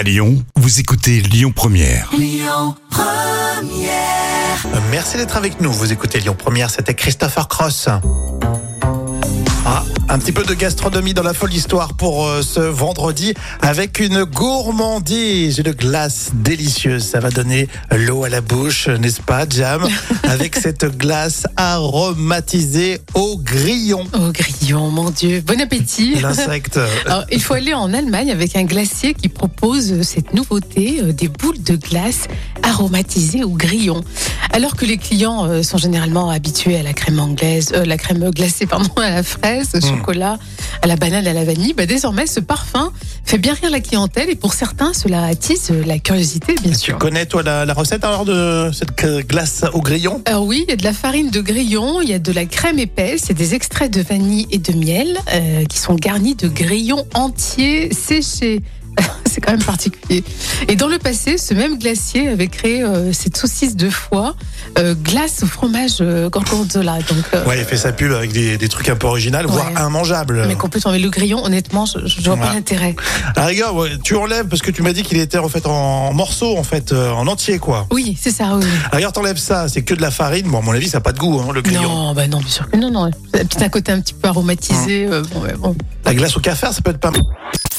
À Lyon, vous écoutez Lyon Première. Merci d'être avec nous. Vous écoutez Lyon Première, c'était Christopher Cross. Un petit peu de gastronomie dans la folle histoire pour euh, ce vendredi avec une gourmandise, une glace délicieuse. Ça va donner l'eau à la bouche, n'est-ce pas, Jam? Avec cette glace aromatisée au grillon. Oh grillon, mon Dieu, bon appétit. L'insecte. Alors, il faut aller en Allemagne avec un glacier qui propose cette nouveauté, euh, des boules de glace aromatisées au grillon. Alors que les clients euh, sont généralement habitués à la crème anglaise, euh, la crème glacée pardon, à la fraise, au chocolat, à la banane, à la vanille, bah, désormais ce parfum fait bien rire la clientèle et pour certains cela attise euh, la curiosité bien Tu sûr. connais, toi, la, la recette alors de cette glace au grillon? Alors oui, il y a de la farine de grillon, il y a de la crème épaisse, et des extraits de vanille et de miel euh, qui sont garnis de grillons entiers séchés. C'est quand même particulier. Et dans le passé, ce même glacier avait créé euh, cette saucisse de foie euh, glace au fromage euh, gorgonzola. Donc, euh, Ouais, il fait sa pub avec des, des trucs un peu originaux, voire immangeables. mais complètement. Mais le grillon, honnêtement, je, je vois pas l'intérêt. Rigueur, ouais, tu enlèves parce que tu m'as dit qu'il était en fait en morceaux, en fait, euh, en entier, quoi. Oui, c'est ça. Oui. La rigueur, t'enlèves ça, c'est que de la farine. Bon, à mon avis, ça n'a pas de goût, hein, le grillon. Non, bah non, bien sûr que non, non. Peut-être un côté un petit peu aromatisé. Mmh. euh, bon, ouais, bon. La glace au café, ça peut être pas mal.